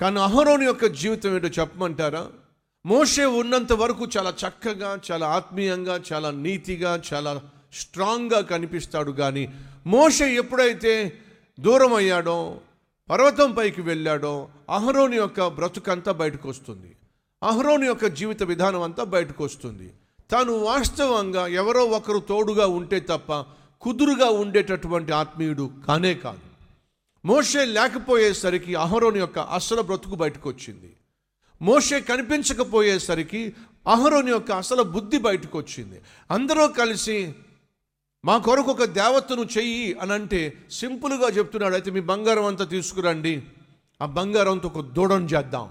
కానీ అహరోని యొక్క జీవితం ఏంటో చెప్పమంటారా? మోషే ఉన్నంత వరకు చాలా చక్కగా చాలా ఆత్మీయంగా చాలా నీతిగా చాలా స్ట్రాంగ్గా కనిపిస్తాడు కానీ మోషే ఎప్పుడైతే దూరం అయ్యాడో పర్వతం పైకి వెళ్ళాడో అహరోని యొక్క బ్రతుకంతా బయటకు వస్తుంది. అహరోని యొక్క జీవిత విధానం అంతా బయటకు వస్తుంది. తాను వాస్తవంగా ఎవరో ఒకరు తోడుగా ఉంటే తప్ప కుదురుగా ఉండేటటువంటి ఆత్మీయుడు కానే కాదు. మోషే లేకపోయేసరికి అహరోని యొక్క అసలు బ్రతుకు బయటకు వచ్చింది మోషే కనిపించకపోయేసరికి అహరోని యొక్క అసలు బుద్ధి బయటకు వచ్చింది అందరూ కలిసి మా కొరకు ఒక దేవతను చెయ్యి అని అంటే సింపుల్గా చెప్తున్నాడు. అయితే మీ బంగారం అంతా తీసుకురండి. ఆ బంగారంతో ఒక దూడం చేద్దాం.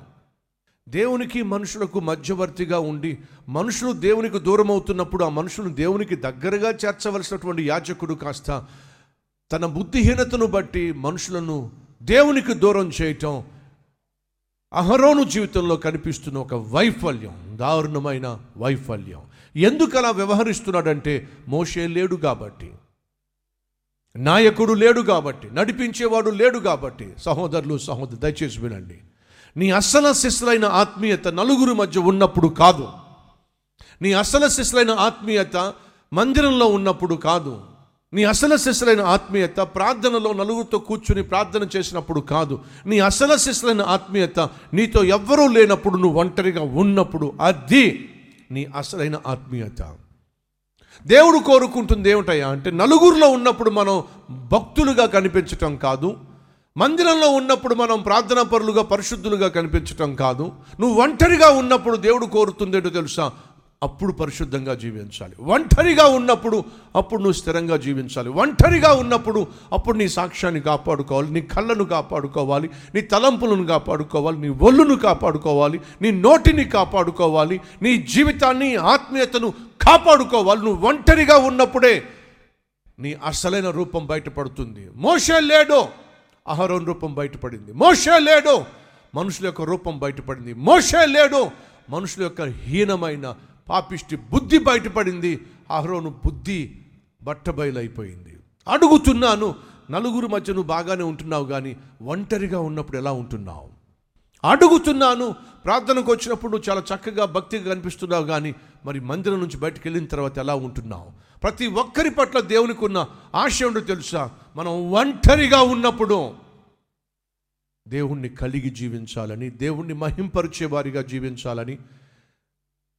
దేవునికి మనుషులకు మధ్యవర్తిగా ఉండి మనుషులు దేవునికి దూరం అవుతున్నప్పుడు ఆ మనుషులను దేవునికి దగ్గరగా చేర్చవలసినటువంటి యాచకుడు కాస్త తన బుద్ధిహీనతను బట్టి మనుషులను దేవునికి దూరం చేయటం అహరోను జీవితంలో కనిపిస్తున్న ఒక వైఫల్యం దారుణమైన వైఫల్యం. ఎందుకు అలా వ్యవహరిస్తున్నాడంటే మోషే లేడు కాబట్టి నాయకుడు లేడు కాబట్టి నడిపించేవాడు లేడు కాబట్టి. సహోదరులు సహోదరు దయచేసి వినండి. నీ అసల శిస్సులైన ఆత్మీయత నలుగురు మధ్య ఉన్నప్పుడు కాదు. నీ అసల శిస్సులైన ఆత్మీయత మందిరంలో ఉన్నప్పుడు కాదు. నీ అసలు శిస్సులైన ఆత్మీయత ప్రార్థనలో నలుగురితో కూర్చుని ప్రార్థన చేసినప్పుడు కాదు. నీ అసలు శిస్సులైన ఆత్మీయత నీతో ఎవ్వరూ లేనప్పుడు నువ్వు ఒంటరిగా ఉన్నప్పుడు అది నీ అసలైన ఆత్మీయత. దేవుడు కోరుకుంటుంది ఏమిటయ్యా అంటే నలుగురిలో ఉన్నప్పుడు మనం భక్తులుగా కనిపించటం కాదు. మందిరంలో ఉన్నప్పుడు మనం ప్రార్థనా పరులుగా పరిశుద్ధులుగా కనిపించటం కాదు. నువ్వు ఒంటరిగా ఉన్నప్పుడు దేవుడు కోరుతుందేటో తెలుసా? అప్పుడు పరిశుద్ధంగా జీవించాలి. ఒంటరిగా ఉన్నప్పుడు అప్పుడు నువ్వు స్థిరంగా జీవించాలి. ఒంటరిగా ఉన్నప్పుడు అప్పుడు నీ సాక్ష్యాన్ని కాపాడుకోవాలి. నీ కళ్ళను కాపాడుకోవాలి. నీ తలంపులను కాపాడుకోవాలి. నీ ఒళ్ళును కాపాడుకోవాలి. నీ నోటిని కాపాడుకోవాలి. నీ జీవితాన్ని ఆత్మీయతను కాపాడుకోవాలి. నువ్వు ఒంటరిగా ఉన్నప్పుడే నీ అసలైన రూపం బయటపడుతుంది. మోసే లేడో అహరోన్ రూపం బయటపడింది. మోసే లేడో మనుషుల యొక్క రూపం బయటపడింది. మోసే లేడో మనుషుల యొక్క హీనమైన పాపిష్టి బుద్ధి బయటపడింది. అహరోను బుద్ధి బట్టబయలైపోయింది. అడుగుతున్నాను నలుగురు మధ్య నువ్వు బాగానే ఉంటున్నావు కానీ ఒంటరిగా ఉన్నప్పుడు ఎలా ఉంటున్నావు? అడుగుతున్నాను ప్రార్థనకు వచ్చినప్పుడు నువ్వు చాలా చక్కగా భక్తిగా కనిపిస్తున్నావు కానీ మరి మందిరం నుంచి బయటకు వెళ్ళిన తర్వాత ఎలా ఉంటున్నావు? ప్రతి ఒక్కరి పట్ల దేవునికి ఉన్న ఆశ తెలుసా? మనం ఒంటరిగా ఉన్నప్పుడు దేవుణ్ణి కలిగి జీవించాలని దేవుణ్ణి మహింపరిచే వారిగా జీవించాలని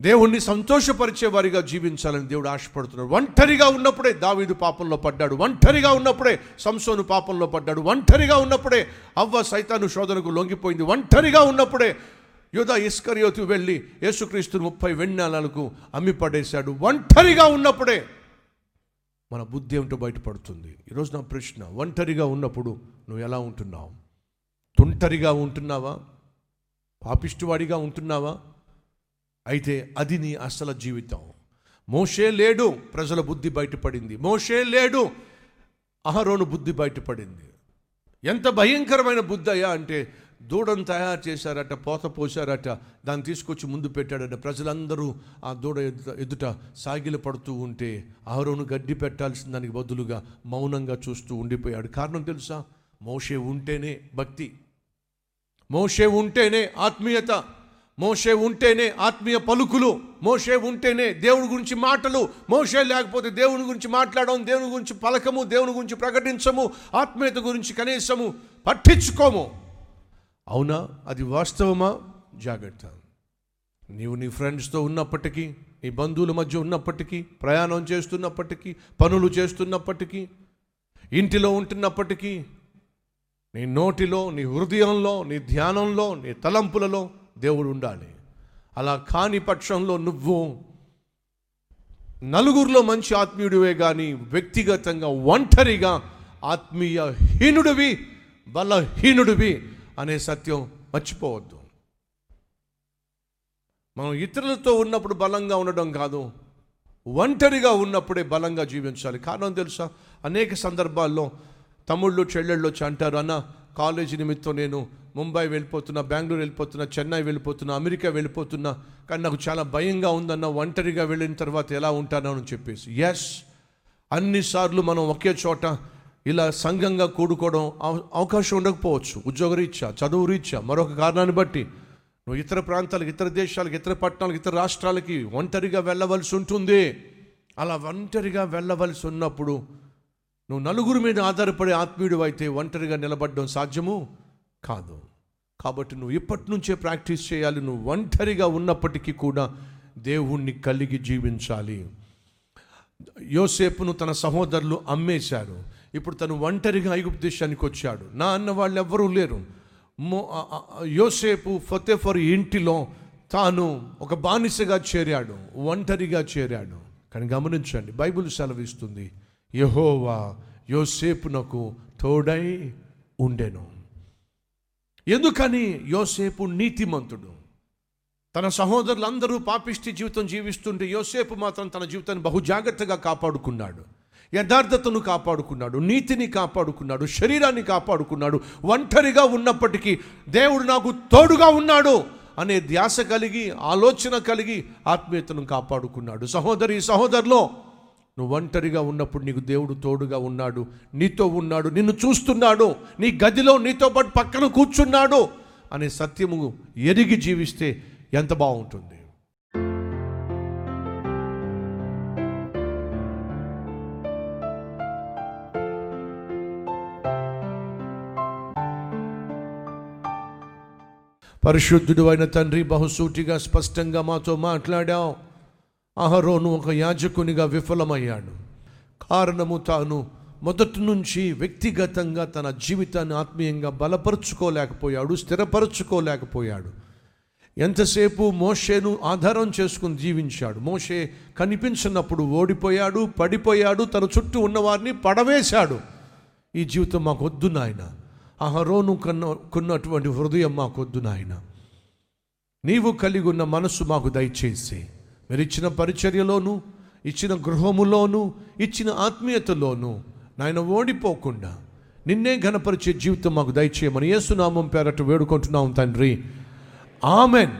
దేవుణ్ణి సంతోషపరిచే వారిగా జీవించాలని దేవుడు ఆశపడుతున్నాడు. ఒంటరిగా ఉన్నప్పుడే దావీదు పాపంలో పడ్డాడు. ఒంటరిగా ఉన్నప్పుడే సంసోను పాపంలో పడ్డాడు. ఒంటరిగా ఉన్నప్పుడే అవ్వ సైతాను శోధనకు లొంగిపోయింది. ఒంటరిగా ఉన్నప్పుడే యోధా ఇస్కరియోతు వెళ్ళి యేసుక్రీస్తు ముప్పై వెన్నెలకు అమ్మి పడేశాడు ఒంటరిగా ఉన్నప్పుడే మన బుద్ధి ఏమిటో బయటపడుతుంది. ఈరోజు నా ప్రశ్న ఒంటరిగా ఉన్నప్పుడు నువ్వు ఎలా ఉంటున్నావు? తుంటరిగా ఉంటున్నావా? పాపిష్టివాడిగా ఉంటున్నావా? అయితే అది నీ అసలు జీవితం. మోషే లేడు ప్రజల బుద్ధి బయటపడింది. మోషే లేడు అహరోను బుద్ధి బయటపడింది. ఎంత భయంకరమైన బుద్ధి అయ్యా అంటే దూడను తయారు చేశారట పోత పోశారట దాన్ని తీసుకొచ్చి ముందు పెట్టాడట. ప్రజలందరూ ఆ దూడ ఎదుట ఎదుట సాగిలు పడుతూ ఉంటే ఆహరోను గడ్డి పెట్టాల్సిన దానికి బదులుగా మౌనంగా చూస్తూ ఉండిపోయాడు. కారణం తెలుసా? మోషే ఉంటేనే భక్తి. మోషే ఉంటేనే ఆత్మీయత. మోషే ఉంటేనే ఆత్మీయ పలుకులు మోషే ఉంటేనే దేవుని గురించి మాటలు మోషే లేకపోతే దేవుని గురించి మాట్లాడడం దేవుని గురించి పలకము దేవుని గురించి ప్రకటించము ఆత్మీయత గురించి కనీసము పట్టించుకోము. అవునా? అది వాస్తవమా? జాగ్రత్త. నీవు నీ ఫ్రెండ్స్తో ఉన్నప్పటికీ నీ బంధువుల మధ్య ఉన్నప్పటికీ ప్రయాణం చేస్తున్నప్పటికీ పనులు చేస్తున్నప్పటికీ ఇంటిలో ఉంటున్నప్పటికీ నీ నోటిలో నీ హృదయంలో నీ ధ్యానంలో నీ తలంపులలో దేవుడు ఉండాలి. అలా కాని పక్షంలో నువ్వు నలుగురిలో మంచి ఆత్మీయుడివే కానీ వ్యక్తిగతంగా ఒంటరిగా ఆత్మీయ హీనుడివి బలహీనుడివి అనే సత్యం మర్చిపోవద్దు. మనం ఇతరులతో ఉన్నప్పుడు బలంగా ఉండడం కాదు ఒంటరిగా ఉన్నప్పుడే బలంగా జీవించాలి. కారణం తెలుసా? అనేక సందర్భాల్లో తమ్ముళ్ళు చెల్లెళ్ళు వచ్చి అంటారు అన్న కాలేజీ నిమిత్తం నేను ముంబై వెళ్ళిపోతున్నా బెంగళూరు వెళ్ళిపోతున్నా చెన్నై వెళ్ళిపోతున్నా అమెరికా వెళ్ళిపోతున్నా. కానీ నాకు చాలా భయంగా ఉందన్న ఒంటరిగా వెళ్ళిన తర్వాత ఎలా ఉంటానో అని చెప్పేసి. ఎస్ అన్నిసార్లు మనం ఒకే చోట ఇలా సంఘంగా కూడుకోవడం అవ- అవకాశం ఉండకపోవచ్చు. ఉద్యోగరీత్యా చదువు రీత్యా మరొక కారణాన్ని బట్టి. నువ్వు ఇతర ప్రాంతాలకు ఇతర దేశాలకు ఇతర పట్టణాలకు ఇతర రాష్ట్రాలకి ఒంటరిగా వెళ్ళవలసి ఉంటుంది. అలా ఒంటరిగా వెళ్ళవలసి ఉన్నప్పుడు నువ్వు నలుగురు మీద ఆధారపడే ఆత్మీయుడు అయితే ఒంటరిగా నిలబడడం సాధ్యము? కాదు. కాబట్టి నువ్వు ఇప్పటి నుంచే ప్రాక్టీస్ చేయాలి. నువ్వు ఒంటరిగా ఉన్నప్పటికీ కూడా దేవుణ్ణి కలిగి జీవించాలి. యోసేపును తన సహోదరులు అమ్మేశారు. ఇప్పుడు తను ఒంటరిగా ఐగుప్తు దేశానికి వచ్చాడు. నా అన్న వాళ్ళు ఎవ్వరూ లేరు. మో యోసేపు ఫతేఫర్ ఇంటిలో తాను ఒక బానిసగా చేరాడు. ఒంటరిగా చేరాడు. కానీ గమనించండి బైబిల్ సెలవిస్తుంది. యహోవా యోసేపునకు తోడై ఉండెను. ఎందుకని యోసేపు నీతిమంతుడు? తన సహోదరులందరూ పాపిష్టి జీవితం జీవిస్తుంటే యోసేపు మాత్రం తన జీవితాన్ని బహు జాగ్రత్తగా కాపాడుకున్నాడు. యథార్థతను కాపాడుకున్నాడు నీతిని కాపాడుకున్నాడు శరీరాన్ని కాపాడుకున్నాడు ఒంటరిగా ఉన్నప్పటికీ దేవుడు నాకు తోడుగా ఉన్నాడు అనే ధ్యాస కలిగి ఆలోచన కలిగి ఆత్మీయతను కాపాడుకున్నాడు. సహోదరి సహోదరులో నువ్వు ఒంటరిగా ఉన్నప్పుడు నీకు దేవుడు తోడుగా ఉన్నాడు. నీతో ఉన్నాడు. నిన్ను చూస్తున్నాడు. నీ గదిలో నీతో పాటు పక్కన కూర్చున్నాడు అనే సత్యము ఎరిగి జీవిస్తే ఎంత బాగుంటుంది. పరిశుద్ధుడు అయిన తండ్రి బహుసూటిగా స్పష్టంగా మాతో మాట్లాడావు. అహరోను ఒక యాజకునిగా విఫలమయ్యాడు. కారణము తాను మొదటి నుంచి వ్యక్తిగతంగా తన జీవితాన్ని ఆత్మీయంగా బలపరుచుకోలేకపోయాడు స్థిరపరచుకోలేకపోయాడు. ఎంతసేపు మోషేను ఆధారం చేసుకుని జీవించాడు. మోషే కనిపించినప్పుడు ఓడిపోయాడు పడిపోయాడు తన చుట్టూ ఉన్నవారిని పడవేశాడు. ఈ జీవితం మాకు వద్దు నాయన. అహరోను కన్న కొన్నటువంటి హృదయం మాకు వద్దు నాయన. నీవు కలిగి ఉన్న మనస్సు మాకు దయచేసి. మీరు ఇచ్చిన పరిచర్యలోను ఇచ్చిన గృహములోను ఇచ్చిన ఆత్మీయతలోను నాయన ఓడిపోకుండా నిన్నే ఘనపరిచే జీవితం మాకు దయచేయమని యేసునామం పేరట వేడుకుంటున్నాం తండ్రి. ఆమెన్.